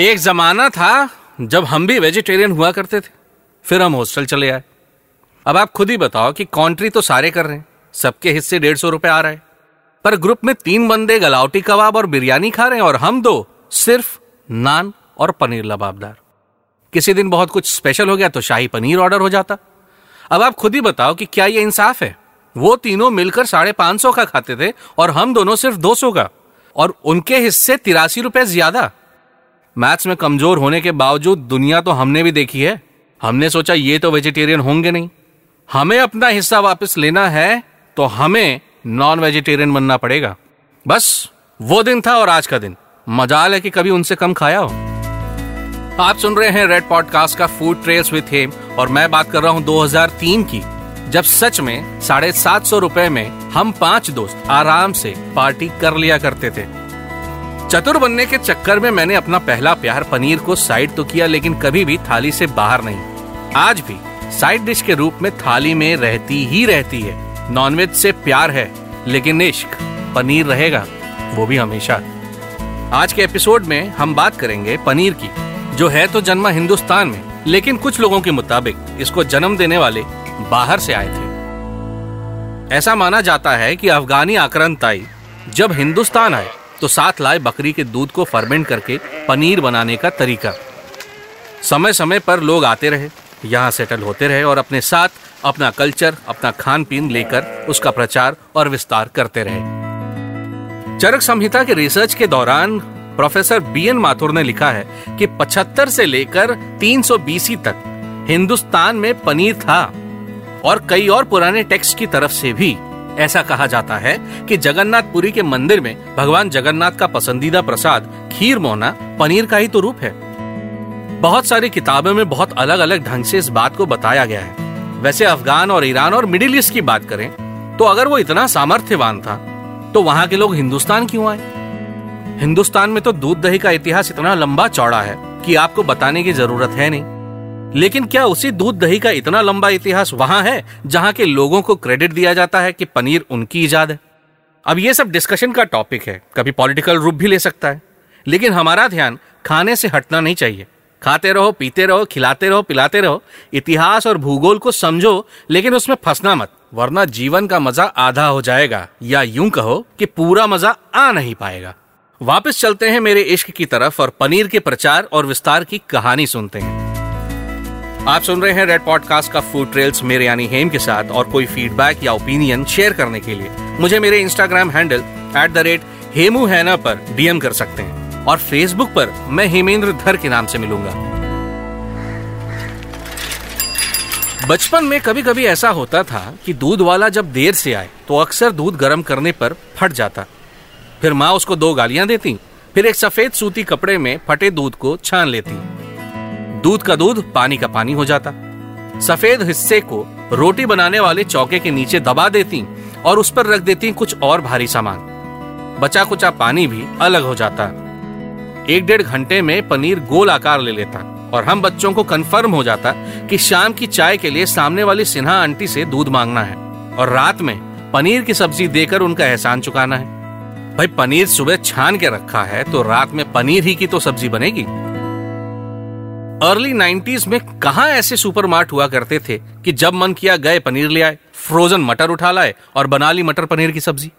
एक जमाना था जब हम भी वेजिटेरियन हुआ करते थे। फिर हम हॉस्टल चले आए। अब आप खुद ही बताओ कि कॉन्ट्री तो सारे कर रहे हैं। सबके हिस्से डेढ़ सौ रुपए आ रहा पर ग्रुप में तीन बंदे गलावटी कबाब और बिरयानी खा रहे हैं और हम दो सिर्फ़ नान और पनीर लबाबदार। किसी दिन बहुत कुछ स्पेशल हो गया तो शाही पनीर ऑर्डर हो जाता। अब आप खुद ही बताओ कि क्या ये इंसाफ है? वो तीनों मिलकर साढ़े पाँच सौ का खाते थे और हम दोनों सिर्फ़ दो सौ का। और उनके हिस्से तिरासी रुपए ज़्यादा। मैथ्स में कमज़ोर होने के बावजूद दुनिया तो हमने भी देखी है। हमने सोचा ये तो वेजिटेरियन होंगे नहीं। हमें अपना हिस्सा वापस लेना है तो हमें नॉन वेजिटेरियन बनना पड़ेगा। बस, वो दिन था और आज का दिन। मजाल है कि कभी उनसे कम खाया हो। आप सुन रहे हैं रेड पॉडकास्ट का फ़ूड ट्रेल्स विथ हेम और मैं बात कर रहा हूँ 2003 की, जब सच में साढ़े सात सौ रूपए में हम पाँच दोस्त आराम से पार्टी कर लिया करते थे। चतुर बनने के चक्कर में मैंने अपना पहला प्यार पनीर को साइड तो किया, लेकिन कभी भी थाली से बाहर नहीं। आज भी साइड डिश के रूप में थाली में रहती ही रहती है। नॉनवेज से प्यार है, लेकिन इश्क, पनीर रहेगा, वो भी हमेशा। आज के एपिसोड में हम बात करेंगे पनीर की, जो है तो जन्मा हिंदुस्तान में, लेकिन कुछ लोगों के मुताबिक इसको जन्म देने वाले बाहर से आए थे। ऐसा माना जाता है कि अफगानी आक्रांताई जब हिंदुस्तान आए तो साथ लाए बकरी के दूध को फर्मेंट करके पनीर बनाने का तरीका। समय समय पर लोग आते रहे, यहाँ सेटल होते रहे और अपने साथ अपना कल्चर, अपना खान पीन लेकर उसका प्रचार और विस्तार करते रहे। चरक संहिता के रिसर्च के दौरान प्रोफेसर बी एन माथुर ने लिखा है कि 75 से लेकर 300 बीसी तक हिंदुस्तान में पनीर था और कई और पुराने टेक्स्ट की तरफ़ से भी। ऐसा कहा जाता है कि जगन्नाथपुरी के मंदिर में भगवान जगन्नाथ का पसंदीदा प्रसाद खीर मोहना पनीर का ही तो रूप है। बहुत सारी किताबों में बहुत अलग अलग ढंग से इस बात को बताया गया है। वैसे अफगान और ईरान और मिडिल ईस्ट की बात करें तो अगर वो इतना सामर्थ्यवान था तो वहाँ के लोग हिंदुस्तान क्यों आए? हिंदुस्तान में तो दूध दही का इतिहास इतना लंबा चौड़ा है कि आपको बताने की ज़रूरत है नहीं। लेकिन क्या उसी दूध दही का इतना लंबा इतिहास वहाँ है, जहाँ के लोगों को क्रेडिट दिया जाता है कि पनीर उनकी इजाद? है अब ये सब डिस्कशन का टॉपिक है, कभी पॉलिटिकल रूप भी ले सकता है, लेकिन हमारा ध्यान खाने से हटना नहीं चाहिए। खाते रहो, पीते रहो, खिलाते रहो, पिलाते रहो, इतिहास और भूगोल को समझो, लेकिन उसमें फंसना मत, वरना जीवन का मज़ा आधा हो जाएगा, या यूँ कहो कि पूरा मज़ा आ नहीं पाएगा। वापस चलते हैं मेरे इश्क की तरफ़ और पनीर के प्रचार और विस्तार की कहानी सुनते हैं। आप सुन रहे हैं रेड पॉडकास्ट का फ़ूड ट्रेल्स मेरे यानी हेम के साथ, और कोई फीडबैक या ओपिनियन शेयर करने के लिए, मुझे मेरे Instagram handle at the rate Hemu हैना पर डीएम कर सकते हैं, और फेसबुक पर मैं हेमेंद्र धर के नाम से मिलूँगा। बचपन में कभी कभी ऐसा होता था कि दूध वाला जब देर से आए तो अक्सर दूध गर्म करने पर फट जाता। फिर माँ उसको दो गालियाँ देती, फिर एक सफ़ेद सूती कपड़े में फटे दूध को छान लेती। दूध का दूध पानी का पानी हो जाता। सफ़ेद हिस्से को रोटी बनाने वाले चौके के नीचे दबा देती और उस पर रख देती कुछ और भारी सामान। बचा कुचा पानी भी अलग हो जाता। एक डेढ़ घंटे में पनीर गोल आकार ले लेता और हम बच्चों को कंफर्म हो जाता कि शाम की चाय के लिए सामने वाली सिन्हा आंटी से दूध मांगना है और रात में पनीर की सब्ज़ी देकर उनका एहसान चुकाना है। भाई, पनीर सुबह छान के रखा है तो रात में पनीर ही की तो सब्ज़ी बनेगी। अर्ली 90s में कहा ऐसे सुपरमार्ट हुआ करते थे कि जब मन किया गए पनीर ले आए फ्रोजन मटर उठा लाए और बना ली मटर पनीर की सब्ज़ी।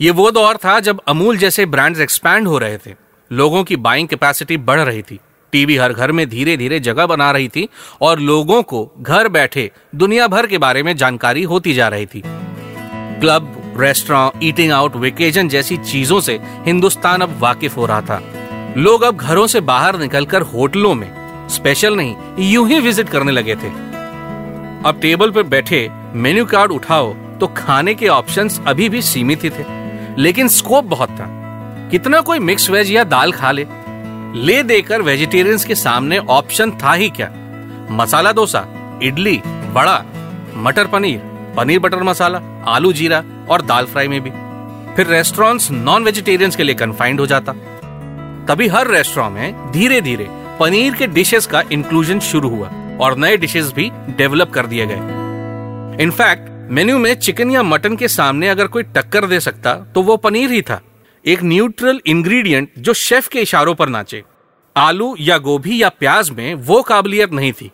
ये वो दौर था जब अमूल जैसे ब्रांड्स एक्सपैंड हो रहे थे। लोगों की बाइंग कैपेसिटी बढ़ रही थी। टीवी हर घर में धीरे धीरे जगह बना रही थी और लोगों को घर बैठे दुनिया भर के बारे में जानकारी होती जा रही थी। Club restaurant eating out vacation जैसी चीज़ों से हिंदुस्तान अब वाकिफ हो रहा था। लोग अब घरों से बाहर निकलकर होटलों में स्पेशल नहीं, यूँ ही विज़िट करने लगे थे। अब टेबल पर बैठे मेन्यू कार्ड उठाओ तो खाने के ऑप्शंस अभी भी सीमित ही थे। लेकिन स्कोप बहुत था। कितना कोई मिक्स वेज या दाल खा ले। ले देकर वेजिटेरियंस के सामने ऑप्शन था ही क्या? मसाला डोसा, इडली बड़ा मटर पनीर पनीर बटर मसाला, आलू जीरा और दाल फ्राई में भी। फिर रेस्टोरेंट्स नॉन वेजिटेरियंस के लिए कन्फाइंड हो जाता। तभी हर रेस्टोरेंट में धीरे धीरे पनीर के डिशेस का इंक्लूजन शुरू हुआ और नए डिशेस भी डेवलप कर दिए गए। इनफैक्ट मेन्यू में चिकन या मटन के सामने अगर कोई टक्कर दे सकता तो वो पनीर ही था। एक न्यूट्रल इंग्रेडिएंट जो शेफ के इशारों पर नाचे। आलू या गोभी या प्याज में वो काबिलियत नहीं थी।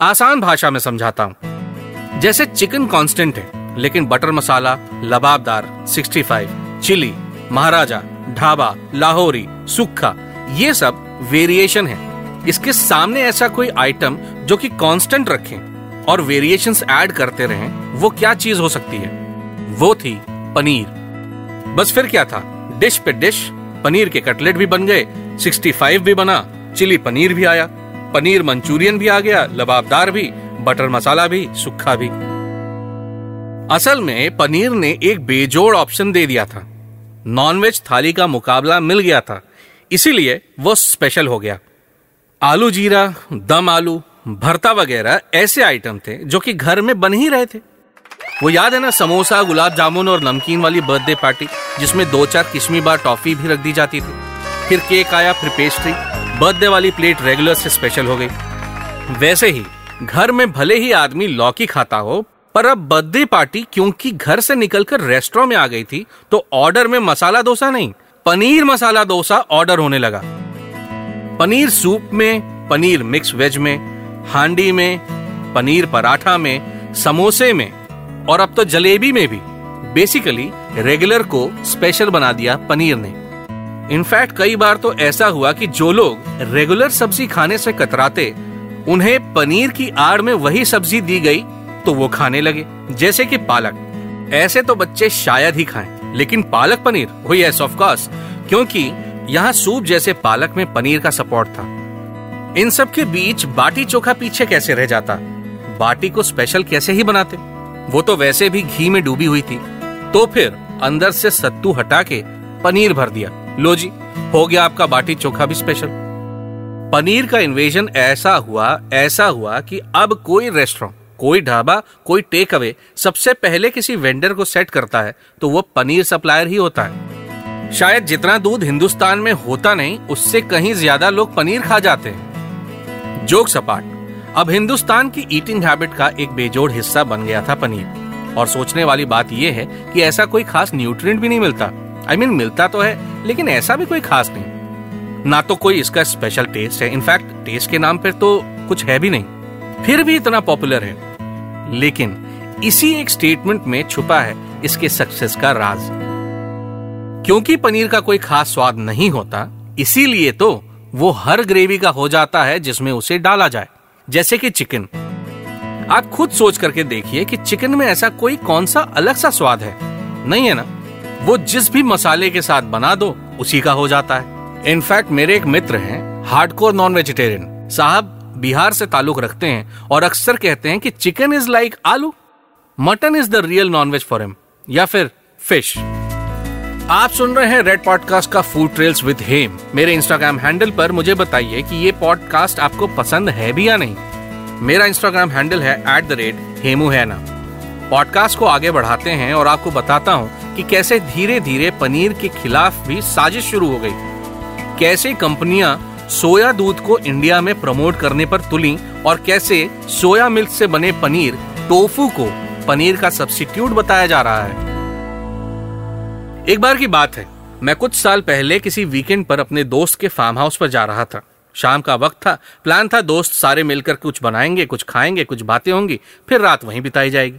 आसान भाषा में समझाता हूँ। जैसे चिकन कांस्टेंट है, लेकिन बटर मसाला लबाबदार 65 चिली महाराजा, ढाबा, लाहौरी, सुखा, ये सब वेरिएशन है। इसके सामने ऐसा कोई आइटम जो कि कांस्टेंट रखें और वेरिएशंस ऐड करते रहें, वो क्या चीज़ हो सकती है? वो थी पनीर। बस फिर क्या था? डिश पे डिश पनीर के कटलेट भी बन गए 65 भी बना चिली पनीर भी आया, पनीर मंचूरियन भी आ गया, लबाबदार भी बटर मसाला भी, सुखा भी। असल में पनीर ने एक बेजोड़ ऑप्शन दे दिया था। नॉनवेज थाली का मुकाबला मिल गया था। इसीलिए वो स्पेशल हो गया। आलू जीरा, दम आलू, भरता वगैरह ऐसे आइटम थे जो कि घर में बन ही रहे थे। वो याद है ना, समोसा, गुलाब जामुन और नमकीन वाली बर्थडे पार्टी जिसमें दो चार किस्मी बार टॉफी भी रख दी जाती थी। फिर केक आया, फिर पेस्ट्री बर्थडे वाली प्लेट रेगुलर से स्पेशल हो गई। वैसे ही, घर में भले ही आदमी लौकी खाता हो, पर अब बर्थडे पार्टी क्योंकि घर से निकलकर रेस्टोरेंट में आ गई थी तो ऑर्डर में मसाला डोसा नहीं, पनीर मसाला डोसा ऑर्डर होने लगा। पनीर सूप में, पनीर मिक्स वेज में, हांडी में, पनीर पराठा में, समोसे में, और अब तो जलेबी में भी। बेसिकली रेगुलर को स्पेशल बना दिया पनीर ने। इनफैक्ट कई बार तो ऐसा हुआ कि जो लोग रेगुलर सब्ज़ी खाने से कतराते, उन्हें पनीर की आड़ में वही सब्ज़ी दी गई तो वो खाने लगे। जैसे कि पालक। ऐसे तो बच्चे शायद ही खाएँ, लेकिन palak paneer yes of course क्योंकि यहाँ सूप जैसे पालक में पनीर का सपोर्ट था। इन सब के बीच बाटी चोखा पीछे कैसे रह जाता? बाटी को स्पेशल कैसे ही बनाते? वो तो वैसे भी घी में डूबी हुई थी। तो फिर अंदर से सत्तू हटा के पनीर भर दिया। लो जी, हो गया आपका बाटी चोखा भी स्पेशल पनीर का इन्वेजन ऐसा हुआ ऐसा हुआ कि अब कोई रेस्टोरेंट कोई ढाबा, कोई टेक अवे सबसे पहले किसी वेंडर को सेट करता है तो वो पनीर सप्लायर ही होता है। शायद जितना दूध हिंदुस्तान में होता नहीं उससे कहीं ज़्यादा लोग पनीर खा जाते। हैं जोक सपाट अब हिंदुस्तान की ईटिंग हैबिट का एक बेजोड़ हिस्सा बन गया था पनीर। और सोचने वाली बात यह है कि ऐसा कोई खास न्यूट्रिएंट भी नहीं मिलता। आई I मीन mean, मिलता तो है लेकिन ऐसा भी कोई खास नहीं। ना तो कोई इसका स्पेशल टेस्ट है। इनफैक्ट टेस्ट के नाम पर तो कुछ है भी नहीं। फिर भी इतना पॉपुलर है। लेकिन इसी एक स्टेटमेंट में छुपा है इसके सक्सेस का राज। क्योंकि पनीर का कोई खास स्वाद नहीं होता, इसीलिए तो वो हर ग्रेवी का हो जाता है जिसमें उसे डाला जाए, जैसे कि चिकन। आप खुद सोच करके देखिए कि चिकन में ऐसा कोई कौन सा अलग सा स्वाद है। नहीं है ना? वो जिस भी मसाले के साथ बना दो, उसी का हो जाता है। इनफैक्ट मेरे एक मित्र हैं, हार्डकोर नॉन वेजिटेरियन। साहब, बिहार से ताल्लुक रखते हैं और अक्सर कहते हैं कि chicken is like aloo. Mutton is the real non veg for him, या फिर फ़िश। आप सुन रहे हैं रेड पॉडकास्ट का फ़ूड ट्रेल्स विद हेम मेरे इंस्टाग्राम हैंडल पर मुझे बताइए कि ये पॉडकास्ट आपको पसंद है भी या नहीं। मेरा इंस्टाग्राम हैंडल है एट द रेट हेमू हैना पॉडकास्ट को आगे बढ़ाते हैं और आपको बताता हूँ कि कैसे धीरे धीरे पनीर के खिलाफ भी साजिश शुरू हो गई। कैसे कंपनियाँ सोया दूध को इंडिया में प्रमोट करने पर तुली और कैसे सोया मिल्क से बने पनीर, टोफू को पनीर का सब्सिट्यूट बताया जा रहा है। एक बार की बात है। मैं कुछ साल पहले किसी वीकेंड पर अपने दोस्त के फार्म हाउस पर जा रहा था। शाम का वक्त था प्लान था दोस्त सारे मिलकर कुछ बनाएँगे, कुछ खाएँगे, कुछ बातें होंगी, फिर रात वहीं बिताई जाएगी।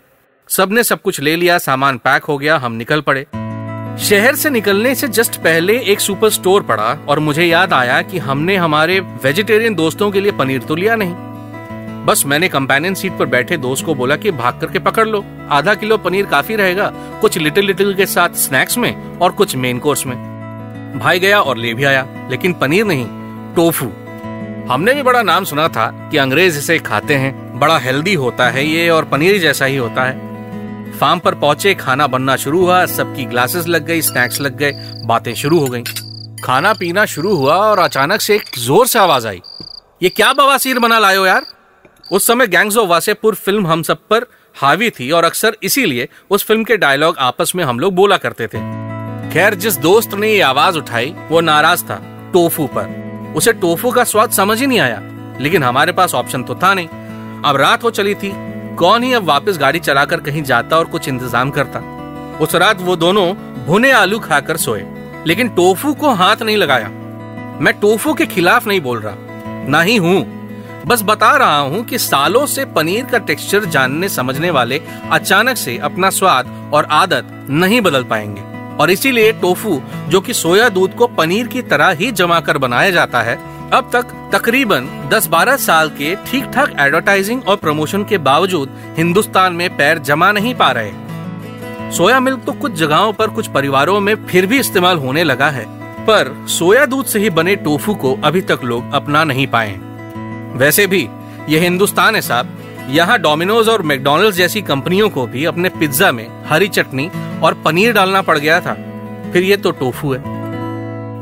सबने सब कुछ ले लिया, सामान पैक हो गया, हम निकल पड़े। शहर से निकलने से जस्ट पहले एक सुपर स्टोर पड़ा और मुझे याद आया कि हमने हमारे वेजिटेरियन दोस्तों के लिए पनीर तो लिया नहीं। बस मैंने कंपेनियन सीट पर बैठे दोस्त को बोला कि भाग करके पकड़ लो। आधा किलो पनीर काफ़ी रहेगा। कुछ लिटिल लिटिल के साथ स्नैक्स में और कुछ मेन कोर्स में। भाई गया और ले भी आया, लेकिन पनीर नहीं टोफू हमने भी बड़ा नाम सुना था कि अंग्रेज़ इसे खाते हैं। बड़ा हेल्दी होता है ये और पनीर जैसा ही होता है। फार्म पर पहुँचे, खाना बनना शुरू हुआ, सबकी ग्लासेस लग गई स्नैक्स लग गए, बातें शुरू हो गई। खाना पीना शुरू हुआ और अचानक से एक ज़ोर से आवाज़ आई। ये क्या बवासीर बना लायो यार? उस समय गैंग्स ऑफ़ वासेपुर फ़िल्म हम सब पर हावी थी और अक्सर इसीलिए उस फ़िल्म के डायलॉग आपस में हम लोग बोला करते थे। खैर, जिस दोस्त ने ये आवाज़ उठाई, वो नाराज़ था टोफू पर। उसे टोफू का स्वाद समझ ही नहीं आया, लेकिन हमारे पास ऑप्शन तो था नहीं। अब रात हो चली थी, कौन ही अब वापस गाड़ी चलाकर कहीं जाता और कुछ इंतज़ाम करता। उस रात वो दोनों भुने आलू खाकर सोए, लेकिन टोफू को हाथ नहीं लगाया। मैं टोफू के खिलाफ नहीं बोल रहा, ना ही हूँ। बस बता रहा हूँ कि सालों से पनीर का टेक्सचर जानने समझने वाले अचानक से अपना स्वाद और आदत नहीं बदल पाएँगे। और इसीलिए टोफू, जो कि सोया दूध को पनीर की तरह ही जमा कर बनाया जाता है, अब तक तकरीबन 10-12 साल के ठीक ठाक एडवर्टाइजिंग और प्रमोशन के बावजूद हिंदुस्तान में पैर जमा नहीं पा रहे। सोया मिल्क तो कुछ जगहों पर कुछ परिवारों में फिर भी इस्तेमाल होने लगा है, पर सोया दूध से ही बने टोफू को अभी तक लोग अपना नहीं पाए। वैसे भी, ये हिंदुस्तान है साहब। यहाँ डोमिनोज और मैकडोनल्ड्स जैसी कंपनियों को भी अपने पिज्जा में हरी चटनी और पनीर डालना पड़ गया था। फिर ये तो टोफू है।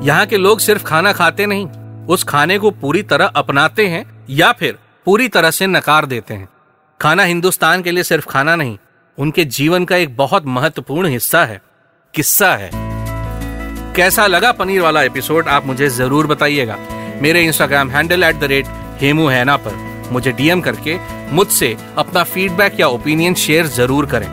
यहाँ के लोग सिर्फ़ खाना खाते नहीं, उस खाने को पूरी तरह अपनाते हैं या फिर पूरी तरह से नकार देते हैं। खाना हिंदुस्तान के लिए सिर्फ़ खाना नहीं, उनके जीवन का एक बहुत महत्वपूर्ण हिस्सा है, किस्सा है। कैसा लगा पनीर वाला एपिसोड, आप मुझे ज़रूर बताइएगा। मेरे Instagram handle at the rate Hemu हैना पर, मुझे डीएम करके मुझसे अपना फीडबैक या ओपिनियन शेयर ज़रूर करें।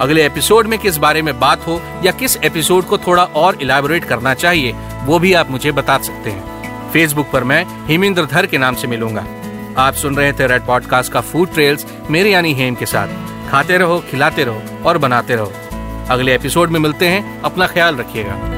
अगले एपिसोड में किस बारे में बात हो या किस एपिसोड को थोड़ा और इलेबोरेट करना चाहिए, वो भी आप मुझे बता सकते हैं। फेसबुक पर मैं हेमेंद्र धर के नाम से मिलूँगा। आप सुन रहे थे रेड पॉडकास्ट का फ़ूड ट्रेल्स मेरे यानी हेम के साथ। खाते रहो, खिलाते रहो और बनाते रहो। अगले एपिसोड में मिलते हैं, अपना ख्याल रखिएगा।